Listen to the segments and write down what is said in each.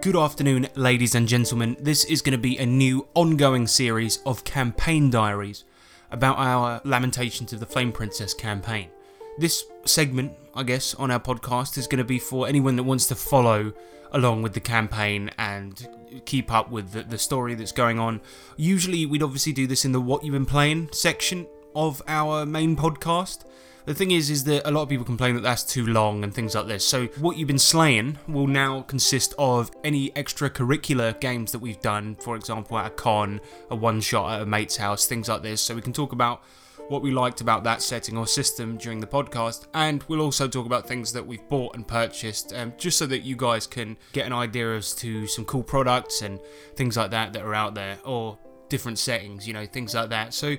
Good afternoon, ladies and gentlemen. This is going to be a new ongoing series of campaign diaries about our Lamentations of the Flame Princess campaign. This segment, I guess, on our podcast is going to be for anyone that wants to follow along with the campaign and keep up with the, the story that's going on. Usually, we'd obviously do this in the What You've Been Playing section of our main podcast. The thing is, is that a lot of people complain that that's too long and things like this. So what you've been slaying will now consist of any extracurricular games that we've done. For example, at a con, a one shot at a mate's house, things like this. So we can talk about what we liked about that setting or system during the podcast, and we'll also talk about things that we've bought and purchased, um, just so that you guys can get an idea as to some cool products and things like that that are out there, or different settings, you know, things like that. So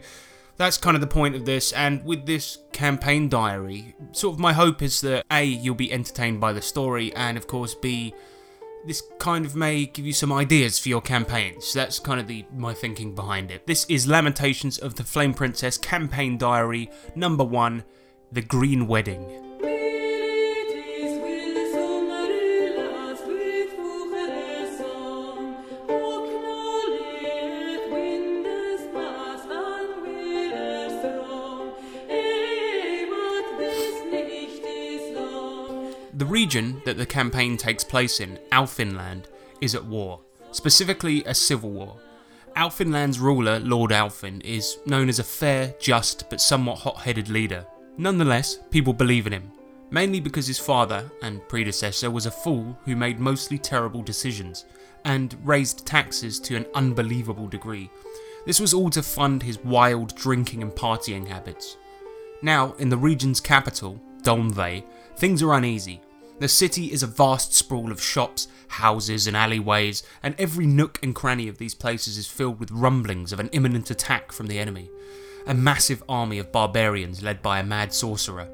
that's kind of the point of this. And with this campaign diary, sort of my hope is that A, you'll be entertained by the story, and of course, B, this kind of may give you some ideas for your campaigns. That's kind of the my thinking behind it. This is Lamentations of the Flame Princess campaign diary number one, The Green Wedding. The region that the campaign takes place in, Alfinland, is at war, specifically a civil war. Alfinland's ruler, Lord Alfin, is known as a fair, just, but somewhat hot headed leader. Nonetheless, people believe in him, mainly because his father and predecessor was a fool who made mostly terrible decisions and raised taxes to an unbelievable degree. This was all to fund his wild drinking and partying habits. Now, in the region's capital, Domvey, things are uneasy. The city is a vast sprawl of shops, houses, and alleyways, and every nook and cranny of these places is filled with rumblings of an imminent attack from the enemy. A massive army of barbarians led by a mad sorcerer.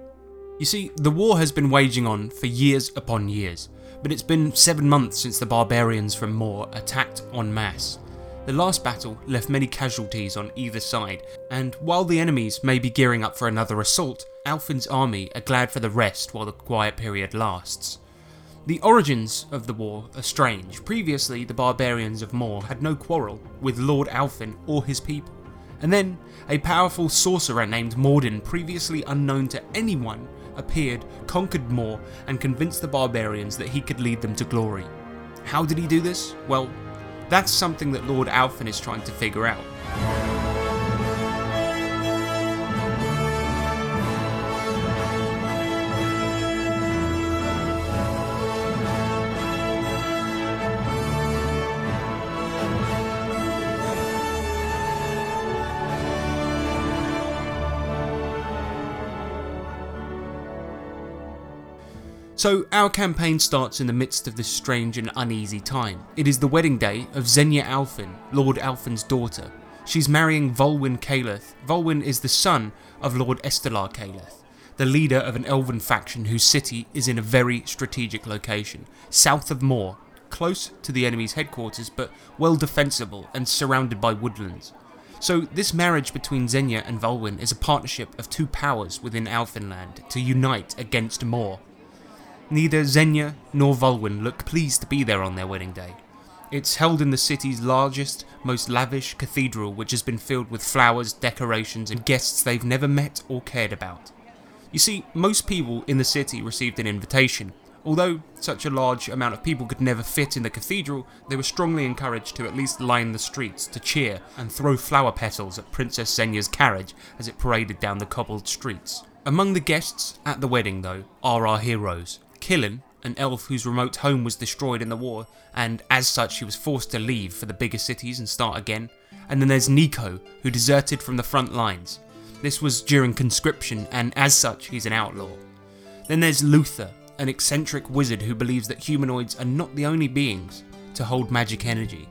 You see, the war has been waging on for years upon years, but it's been seven months since the barbarians from Moor attacked en masse. The last battle left many casualties on either side, and while the enemies may be gearing up for another assault, Alfin's army are glad for the rest while the quiet period lasts. The origins of the war are strange. Previously, the barbarians of Moor had no quarrel with Lord Alfin or his people. And then, a powerful sorcerer named Morden, previously unknown to anyone, appeared, conquered Moor, and convinced the barbarians that he could lead them to glory. How did he do this? Well, that's something that Lord Alfin is trying to figure out. So, our campaign starts in the midst of this strange and uneasy time. It is the wedding day of Xenia Alfin, Lord Alfin's daughter. She's marrying Volwyn Caleth. Volwyn is the son of Lord Estelar Caleth, the leader of an elven faction whose city is in a very strategic location, south of Moor, close to the enemy's headquarters but well defensible and surrounded by woodlands. So, this marriage between Xenia and Volwyn is a partnership of two powers within Alfinland to unite against Moor. Neither Xenia nor Volwyn look pleased to be there on their wedding day. It's held in the city's largest, most lavish cathedral, which has been filled with flowers, decorations, and guests they've never met or cared about. You see, most people in the city received an invitation. Although such a large amount of people could never fit in the cathedral, they were strongly encouraged to at least line the streets to cheer and throw flower petals at Princess Xenia's carriage as it paraded down the cobbled streets. Among the guests at the wedding, though, are our heroes Killen, an elf whose remote home was destroyed in the war, and as such he was forced to leave for the bigger cities and start again. And then there's Nico, who deserted from the front lines. This was during conscription, and as such, he's an outlaw. Then there's Luther, an eccentric wizard who believes that humanoids are not the only beings to hold magic energy.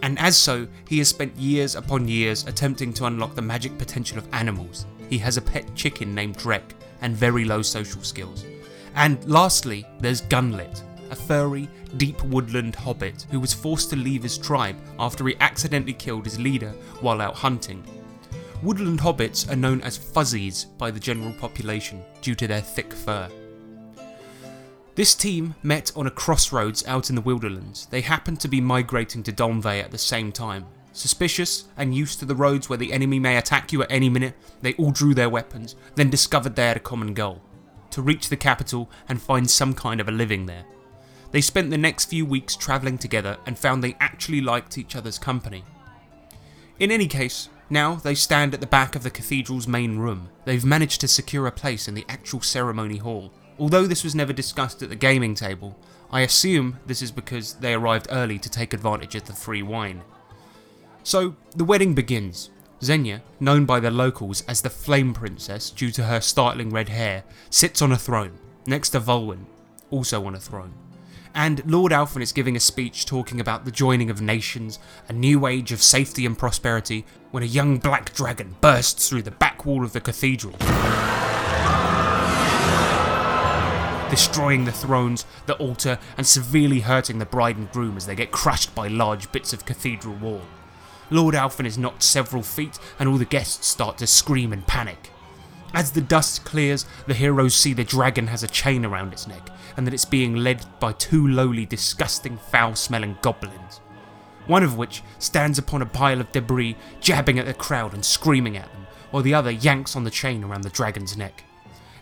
And as so, he has spent years upon years attempting to unlock the magic potential of animals. He has a pet chicken named Drek and very low social skills. And lastly, there's Gunlit, a furry, deep woodland hobbit who was forced to leave his tribe after he accidentally killed his leader while out hunting. Woodland hobbits are known as fuzzies by the general population due to their thick fur. This team met on a crossroads out in the Wilderlands. They happened to be migrating to Domvay at the same time. Suspicious and used to the roads where the enemy may attack you at any minute, they all drew their weapons, then discovered they had a common goal to reach the capital and find some kind of a living there. They spent the next few weeks travelling together and found they actually liked each other's company. In any case, now they stand at the back of the cathedral's main room. They've managed to secure a place in the actual ceremony hall. Although this was never discussed at the gaming table, I assume this is because they arrived early to take advantage of the free wine. So, the wedding begins. Xenia, known by the locals as the Flame Princess due to her startling red hair, sits on a throne, next to Volwyn, also on a throne and Lord Alfin is giving a speech talking about the joining of nations, a new age of safety and prosperity, when a young black dragon bursts through the back wall of the cathedral. Destroying the thrones, the altar, and severely hurting the bride and groom as they get crushed by large bits of cathedral wall. Lord Alfin is knocked several feet, and all the guests start to scream in panic. As the dust clears, the heroes see the dragon has a chain around its neck, and that it's being led by two lowly, disgusting, foul smelling goblins. One of which stands upon a pile of debris, jabbing at the crowd and screaming at them, while the other yanks on the chain around the dragon's neck.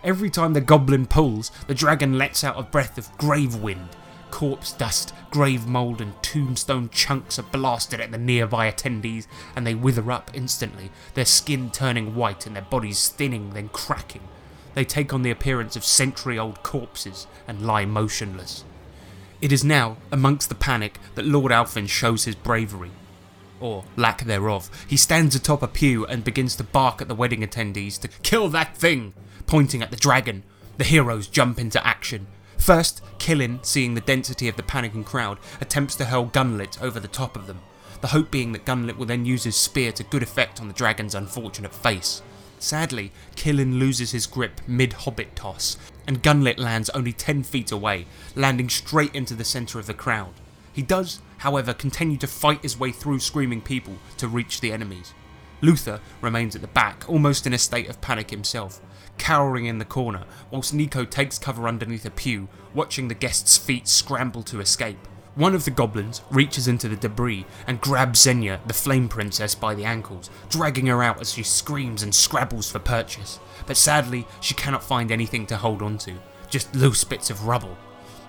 Every time the goblin pulls, the dragon lets out a breath of grave wind. Corpse dust, grave mould, and tombstone chunks are blasted at the nearby attendees, and they wither up instantly, their skin turning white and their bodies thinning, then cracking, they take on the appearance of century old corpses and lie motionless. It is now, amongst the panic, that Lord Alfin shows his bravery. Or lack thereof. He stands atop a pew and begins to bark at the wedding attendees to kill that thing, pointing at the dragon. The heroes jump into action. First, Killin, seeing the density of the panicking crowd, attempts to hurl Gunlit over the top of them, the hope being that Gunlit will then use his spear to good effect on the dragon's unfortunate face. Sadly, Killin loses his grip mid hobbit toss, and Gunlit lands only 10 feet away, landing straight into the centre of the crowd. He does, however, continue to fight his way through screaming people to reach the enemies. Luther remains at the back, almost in a state of panic himself, cowering in the corner, whilst Nico takes cover underneath a pew, watching the guests' feet scramble to escape. One of the goblins reaches into the debris and grabs Xenia, the Flame Princess, by the ankles, dragging her out as she screams and scrabbles for purchase. But sadly, she cannot find anything to hold onto, just loose bits of rubble.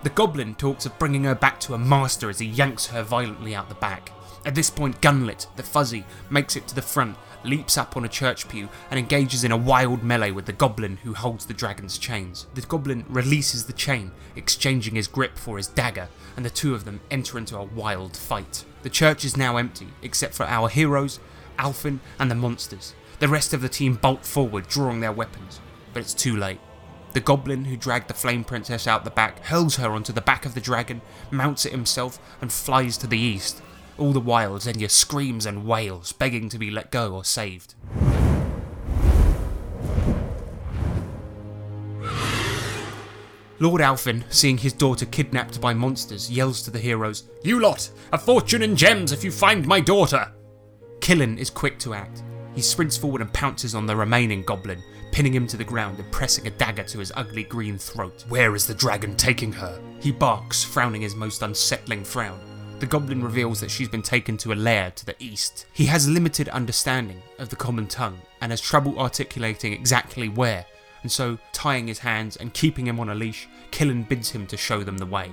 The goblin talks of bringing her back to her master as he yanks her violently out the back. At this point, Gunlit, the fuzzy, makes it to the front leaps up on a church pew and engages in a wild melee with the goblin who holds the dragon's chains. The goblin releases the chain, exchanging his grip for his dagger, and the two of them enter into a wild fight. The church is now empty, except for our heroes, Alfin, and the monsters. The rest of the team bolt forward, drawing their weapons, but it's too late. The goblin who dragged the flame princess out the back hurls her onto the back of the dragon, mounts it himself, and flies to the east, all the while, Xenia screams and wails, begging to be let go or saved. Lord Alfin, seeing his daughter kidnapped by monsters, yells to the heroes, You lot! A fortune in gems if you find my daughter! Killin is quick to act. He sprints forward and pounces on the remaining goblin, pinning him to the ground and pressing a dagger to his ugly green throat. Where is the dragon taking her? He barks, frowning his most unsettling frown the goblin reveals that she's been taken to a lair to the east. He has limited understanding of the common tongue and has trouble articulating exactly where, and so tying his hands and keeping him on a leash, Killin bids him to show them the way.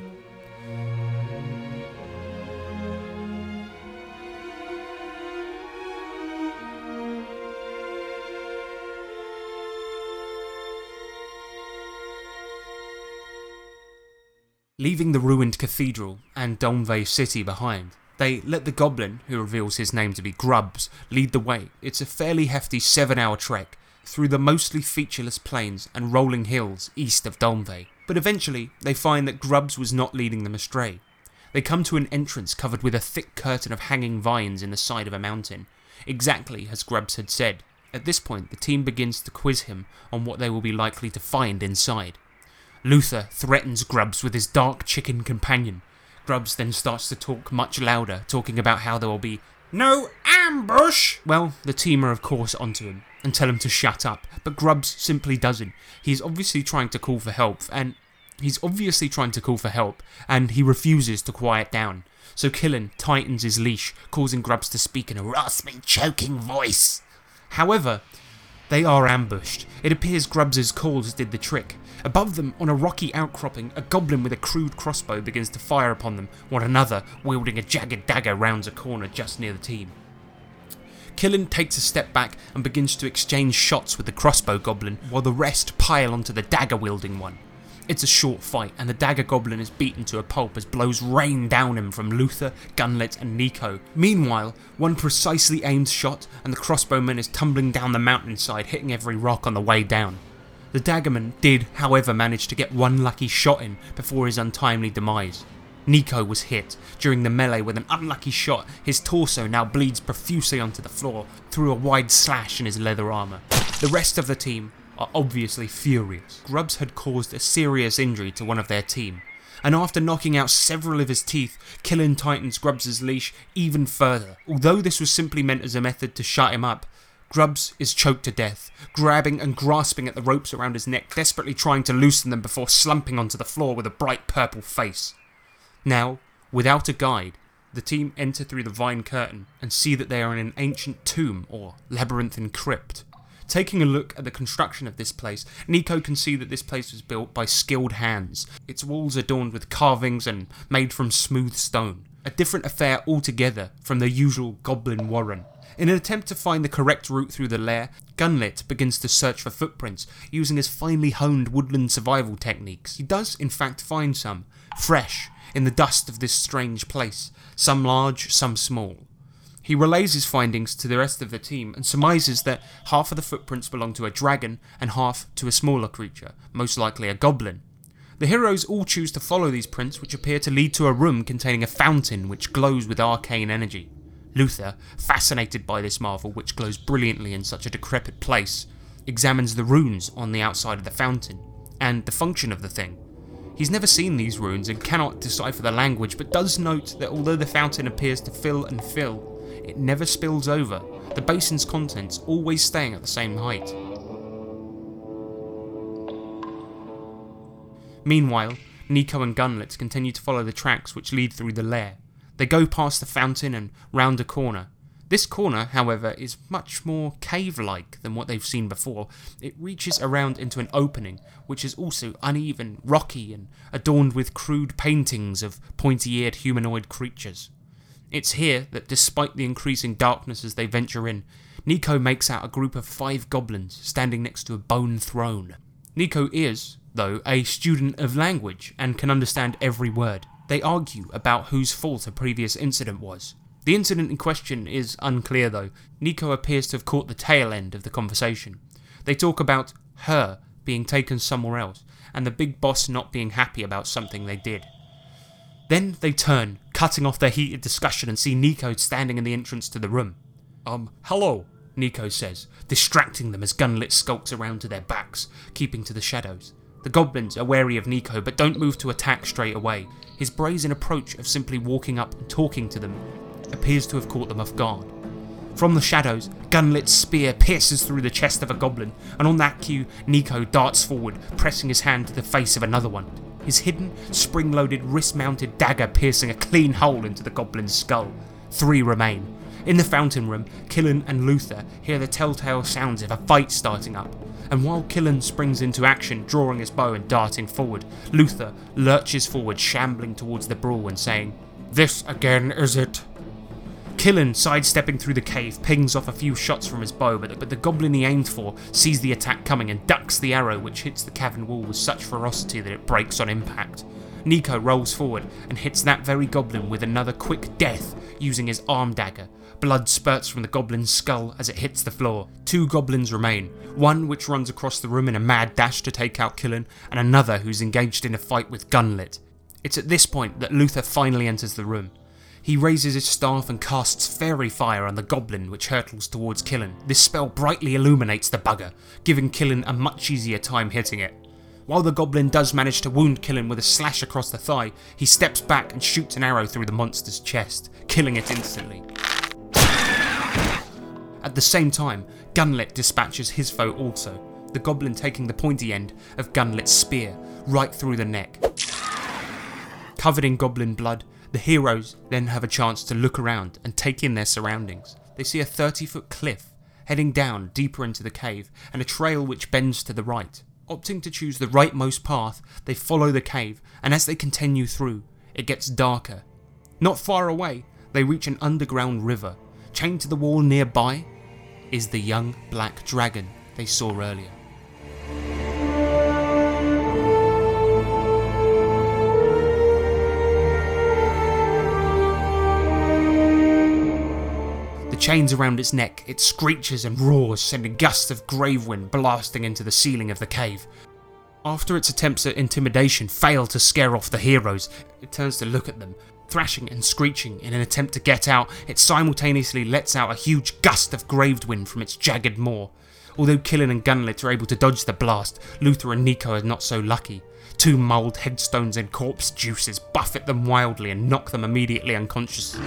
Leaving the ruined cathedral and Domvay city behind, they let the goblin, who reveals his name to be Grubbs, lead the way. It's a fairly hefty 7 hour trek through the mostly featureless plains and rolling hills east of Domvay. But eventually, they find that Grubbs was not leading them astray. They come to an entrance covered with a thick curtain of hanging vines in the side of a mountain, exactly as Grubbs had said. At this point, the team begins to quiz him on what they will be likely to find inside. Luther threatens Grubbs with his dark chicken companion. Grubbs then starts to talk much louder, talking about how there will be no ambush. Well, the team are of course onto him and tell him to shut up, but Grubbs simply doesn't. He's obviously trying to call for help, and He's obviously trying to call for help, and he refuses to quiet down. So Killen tightens his leash, causing Grubs to speak in a raspy, choking voice. However, they are ambushed. It appears Grubs's calls did the trick. Above them, on a rocky outcropping, a goblin with a crude crossbow begins to fire upon them, while another, wielding a jagged dagger, rounds a corner just near the team. Killen takes a step back and begins to exchange shots with the crossbow goblin, while the rest pile onto the dagger wielding one. It's a short fight, and the dagger goblin is beaten to a pulp as blows rain down him from Luther, Gunlet, and Nico. Meanwhile, one precisely aimed shot, and the crossbowman is tumbling down the mountainside, hitting every rock on the way down. The daggerman did, however, manage to get one lucky shot in before his untimely demise. Nico was hit during the melee with an unlucky shot. His torso now bleeds profusely onto the floor through a wide slash in his leather armour. The rest of the team are obviously furious. Grubs had caused a serious injury to one of their team, and after knocking out several of his teeth, Killen tightens Grubs' leash even further. Although this was simply meant as a method to shut him up, Grubs is choked to death, grabbing and grasping at the ropes around his neck, desperately trying to loosen them before slumping onto the floor with a bright purple face. Now, without a guide, the team enter through the vine curtain and see that they are in an ancient tomb or labyrinthine crypt. Taking a look at the construction of this place, Nico can see that this place was built by skilled hands, its walls adorned with carvings and made from smooth stone. A different affair altogether from the usual goblin warren. In an attempt to find the correct route through the lair, Gunlet begins to search for footprints using his finely honed woodland survival techniques. He does, in fact, find some, fresh, in the dust of this strange place, some large, some small. He relays his findings to the rest of the team and surmises that half of the footprints belong to a dragon and half to a smaller creature, most likely a goblin. The heroes all choose to follow these prints, which appear to lead to a room containing a fountain which glows with arcane energy. Luther, fascinated by this marvel which glows brilliantly in such a decrepit place, examines the runes on the outside of the fountain and the function of the thing. He's never seen these runes and cannot decipher the language, but does note that although the fountain appears to fill and fill, it never spills over, the basin's contents always staying at the same height. Meanwhile, Nico and Gunlet continue to follow the tracks which lead through the lair. They go past the fountain and round a corner. This corner, however, is much more cave like than what they've seen before. It reaches around into an opening, which is also uneven, rocky, and adorned with crude paintings of pointy eared humanoid creatures. It's here that, despite the increasing darkness as they venture in, Nico makes out a group of five goblins standing next to a bone throne. Nico is, though, a student of language and can understand every word. They argue about whose fault a previous incident was. The incident in question is unclear though. Nico appears to have caught the tail end of the conversation. They talk about her being taken somewhere else and the big boss not being happy about something they did. Then they turn, cutting off their heated discussion, and see Nico standing in the entrance to the room. Um, hello, Nico says, distracting them as Gunlit skulks around to their backs, keeping to the shadows. The goblins are wary of Nico but don't move to attack straight away. His brazen approach of simply walking up and talking to them appears to have caught them off guard. From the shadows, Gunlet's spear pierces through the chest of a goblin, and on that cue, Nico darts forward, pressing his hand to the face of another one his hidden, spring loaded, wrist mounted dagger piercing a clean hole into the goblin's skull. Three remain. In the fountain room, Killen and Luther hear the telltale sounds of a fight starting up, and while Killen springs into action, drawing his bow and darting forward, Luther lurches forward, shambling towards the brawl and saying, This again is it? Killen, sidestepping through the cave, pings off a few shots from his bow, but, but the goblin he aimed for sees the attack coming and ducks the arrow, which hits the cavern wall with such ferocity that it breaks on impact. Nico rolls forward and hits that very goblin with another quick death using his arm dagger. Blood spurts from the goblin's skull as it hits the floor. Two goblins remain, one which runs across the room in a mad dash to take out Killen, and another who's engaged in a fight with Gunlit. It's at this point that Luther finally enters the room. He raises his staff and casts fairy fire on the goblin which hurtles towards Killen. This spell brightly illuminates the bugger, giving Killen a much easier time hitting it. While the goblin does manage to wound Killen with a slash across the thigh, he steps back and shoots an arrow through the monster's chest, killing it instantly. At the same time, Gunlet dispatches his foe also, the goblin taking the pointy end of Gunlet's spear, right through the neck. Covered in goblin blood, the heroes then have a chance to look around and take in their surroundings. They see a 30 foot cliff heading down deeper into the cave and a trail which bends to the right. Opting to choose the rightmost path, they follow the cave, and as they continue through, it gets darker. Not far away, they reach an underground river. Chained to the wall nearby is the young black dragon they saw earlier. Chains around its neck, it screeches and roars, sending gusts of grave wind blasting into the ceiling of the cave. After its attempts at intimidation fail to scare off the heroes, it turns to look at them, thrashing and screeching in an attempt to get out, it simultaneously lets out a huge gust of graved wind from its jagged maw. Although Killin and Gunlet are able to dodge the blast, Luther and Nico are not so lucky. Two mould headstones and corpse juices buffet them wildly and knock them immediately unconscious.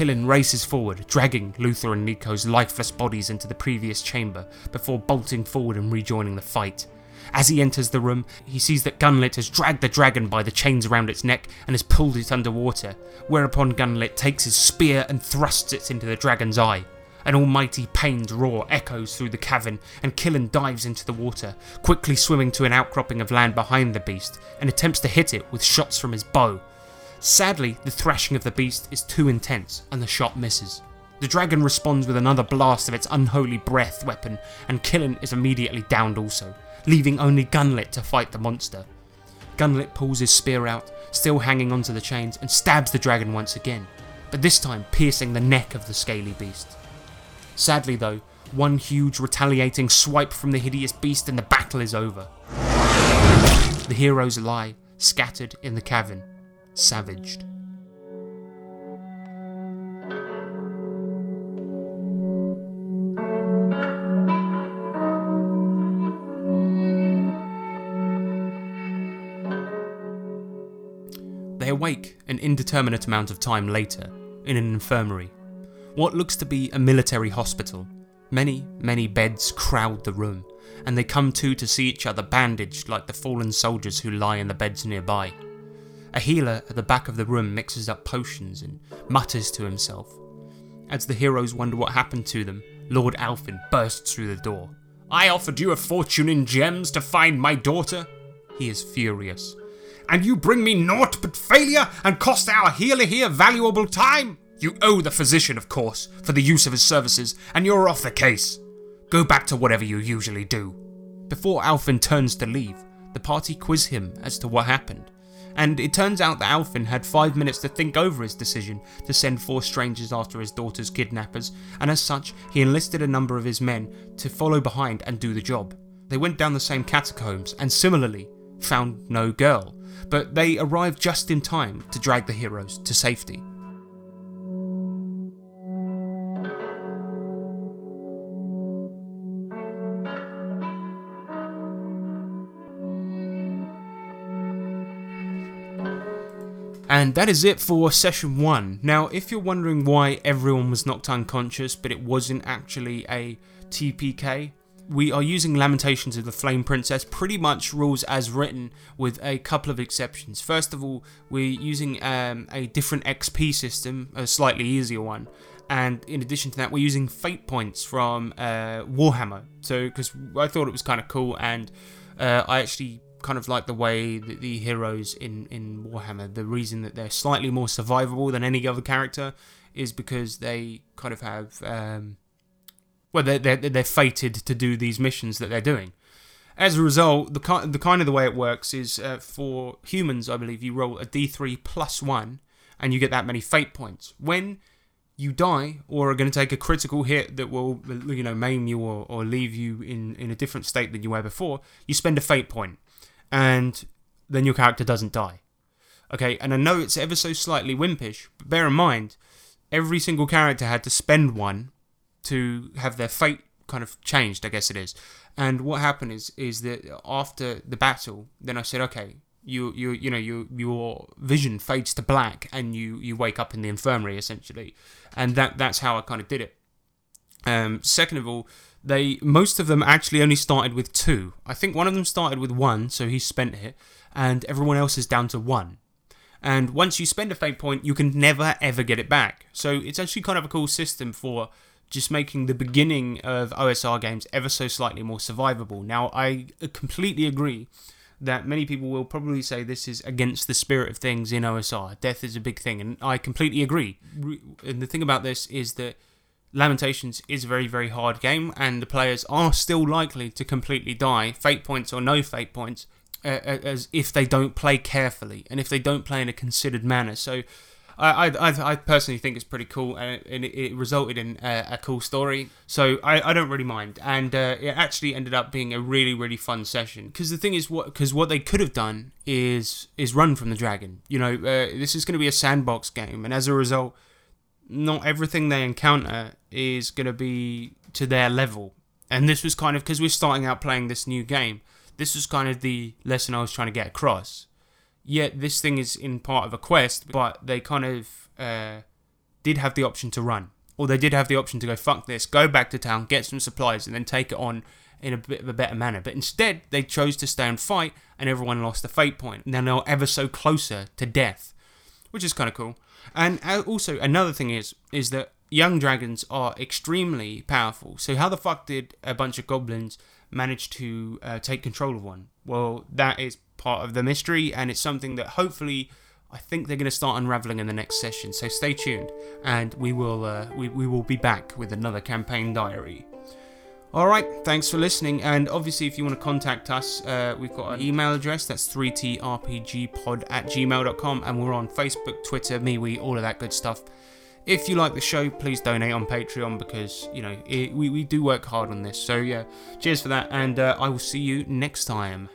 Killin races forward, dragging Luther and Nico's lifeless bodies into the previous chamber before bolting forward and rejoining the fight. As he enters the room, he sees that Gunlit has dragged the dragon by the chains around its neck and has pulled it underwater, whereupon Gunlit takes his spear and thrusts it into the dragon's eye. An almighty pained roar echoes through the cavern, and Killin dives into the water, quickly swimming to an outcropping of land behind the beast, and attempts to hit it with shots from his bow. Sadly, the thrashing of the beast is too intense, and the shot misses. The dragon responds with another blast of its unholy breath weapon, and Killin is immediately downed also, leaving only Gunlet to fight the monster. Gunlet pulls his spear out, still hanging onto the chains, and stabs the dragon once again, but this time piercing the neck of the scaly beast. Sadly, though, one huge retaliating swipe from the hideous beast and the battle is over. The heroes lie, scattered in the cavern, savaged. They awake an indeterminate amount of time later in an infirmary, what looks to be a military hospital. Many, many beds crowd the room, and they come to to see each other bandaged like the fallen soldiers who lie in the beds nearby. A healer at the back of the room mixes up potions and mutters to himself. As the heroes wonder what happened to them, Lord Alfin bursts through the door. I offered you a fortune in gems to find my daughter. He is furious. And you bring me naught but failure and cost our healer here valuable time? You owe the physician, of course, for the use of his services, and you're off the case. Go back to whatever you usually do. Before Alfin turns to leave, the party quiz him as to what happened, and it turns out that Alfin had five minutes to think over his decision to send four strangers after his daughter's kidnappers, and as such, he enlisted a number of his men to follow behind and do the job. They went down the same catacombs and similarly found no girl, but they arrived just in time to drag the heroes to safety. And that is it for session one. Now, if you're wondering why everyone was knocked unconscious, but it wasn't actually a TPK, we are using Lamentations of the Flame Princess pretty much rules as written with a couple of exceptions. First of all, we're using um, a different XP system, a slightly easier one. And in addition to that, we're using fate points from uh, Warhammer. So, because I thought it was kind of cool, and uh, I actually kind of like the way that the heroes in, in Warhammer, the reason that they're slightly more survivable than any other character is because they kind of have, um, well, they're, they're, they're fated to do these missions that they're doing. As a result, the, the kind of the way it works is uh, for humans, I believe, you roll a d3 plus 1 and you get that many fate points. When you die or are going to take a critical hit that will, you know, maim you or, or leave you in, in a different state than you were before, you spend a fate point and then your character doesn't die. Okay, and I know it's ever so slightly wimpish, but bear in mind, every single character had to spend one to have their fate kind of changed, I guess it is. And what happened is is that after the battle, then I said, okay, you you you know you your vision fades to black and you you wake up in the infirmary essentially, and that that's how I kind of did it. Um, second of all, they most of them actually only started with two. I think one of them started with one, so he spent it, and everyone else is down to one. And once you spend a fate point, you can never ever get it back. So it's actually kind of a cool system for just making the beginning of OSR games ever so slightly more survivable. Now, I completely agree that many people will probably say this is against the spirit of things in OSR. Death is a big thing, and I completely agree. And the thing about this is that Lamentations is a very, very hard game, and the players are still likely to completely die, fate points or no fate points, uh, as if they don't play carefully and if they don't play in a considered manner. So I, I, I personally think it's pretty cool, and it, it resulted in a, a, cool story. So I, I don't really mind, and uh, it actually ended up being a really really fun session. Because the thing is, what because what they could have done is is run from the dragon. You know, uh, this is going to be a sandbox game, and as a result, not everything they encounter is going to be to their level. And this was kind of because we're starting out playing this new game. This was kind of the lesson I was trying to get across yet this thing is in part of a quest, but they kind of uh, did have the option to run. Or they did have the option to go, fuck this, go back to town, get some supplies, and then take it on in a bit of a better manner. But instead, they chose to stay and fight, and everyone lost a fate point. Now they're ever so closer to death, which is kind of cool. And uh, also, another thing is, is that young dragons are extremely powerful. So how the fuck did a bunch of goblins manage to uh, take control of one? Well, that is part of the mystery, and it's something that hopefully I think they're going to start unraveling in the next session. So stay tuned, and we will uh, we, we will be back with another campaign diary. All right, thanks for listening. And obviously, if you want to contact us, uh, we've got an email address that's 3trpgpod at gmail.com, and we're on Facebook, Twitter, MeWe, all of that good stuff. If you like the show, please donate on Patreon because, you know, it, we, we do work hard on this. So, yeah, cheers for that, and uh, I will see you next time.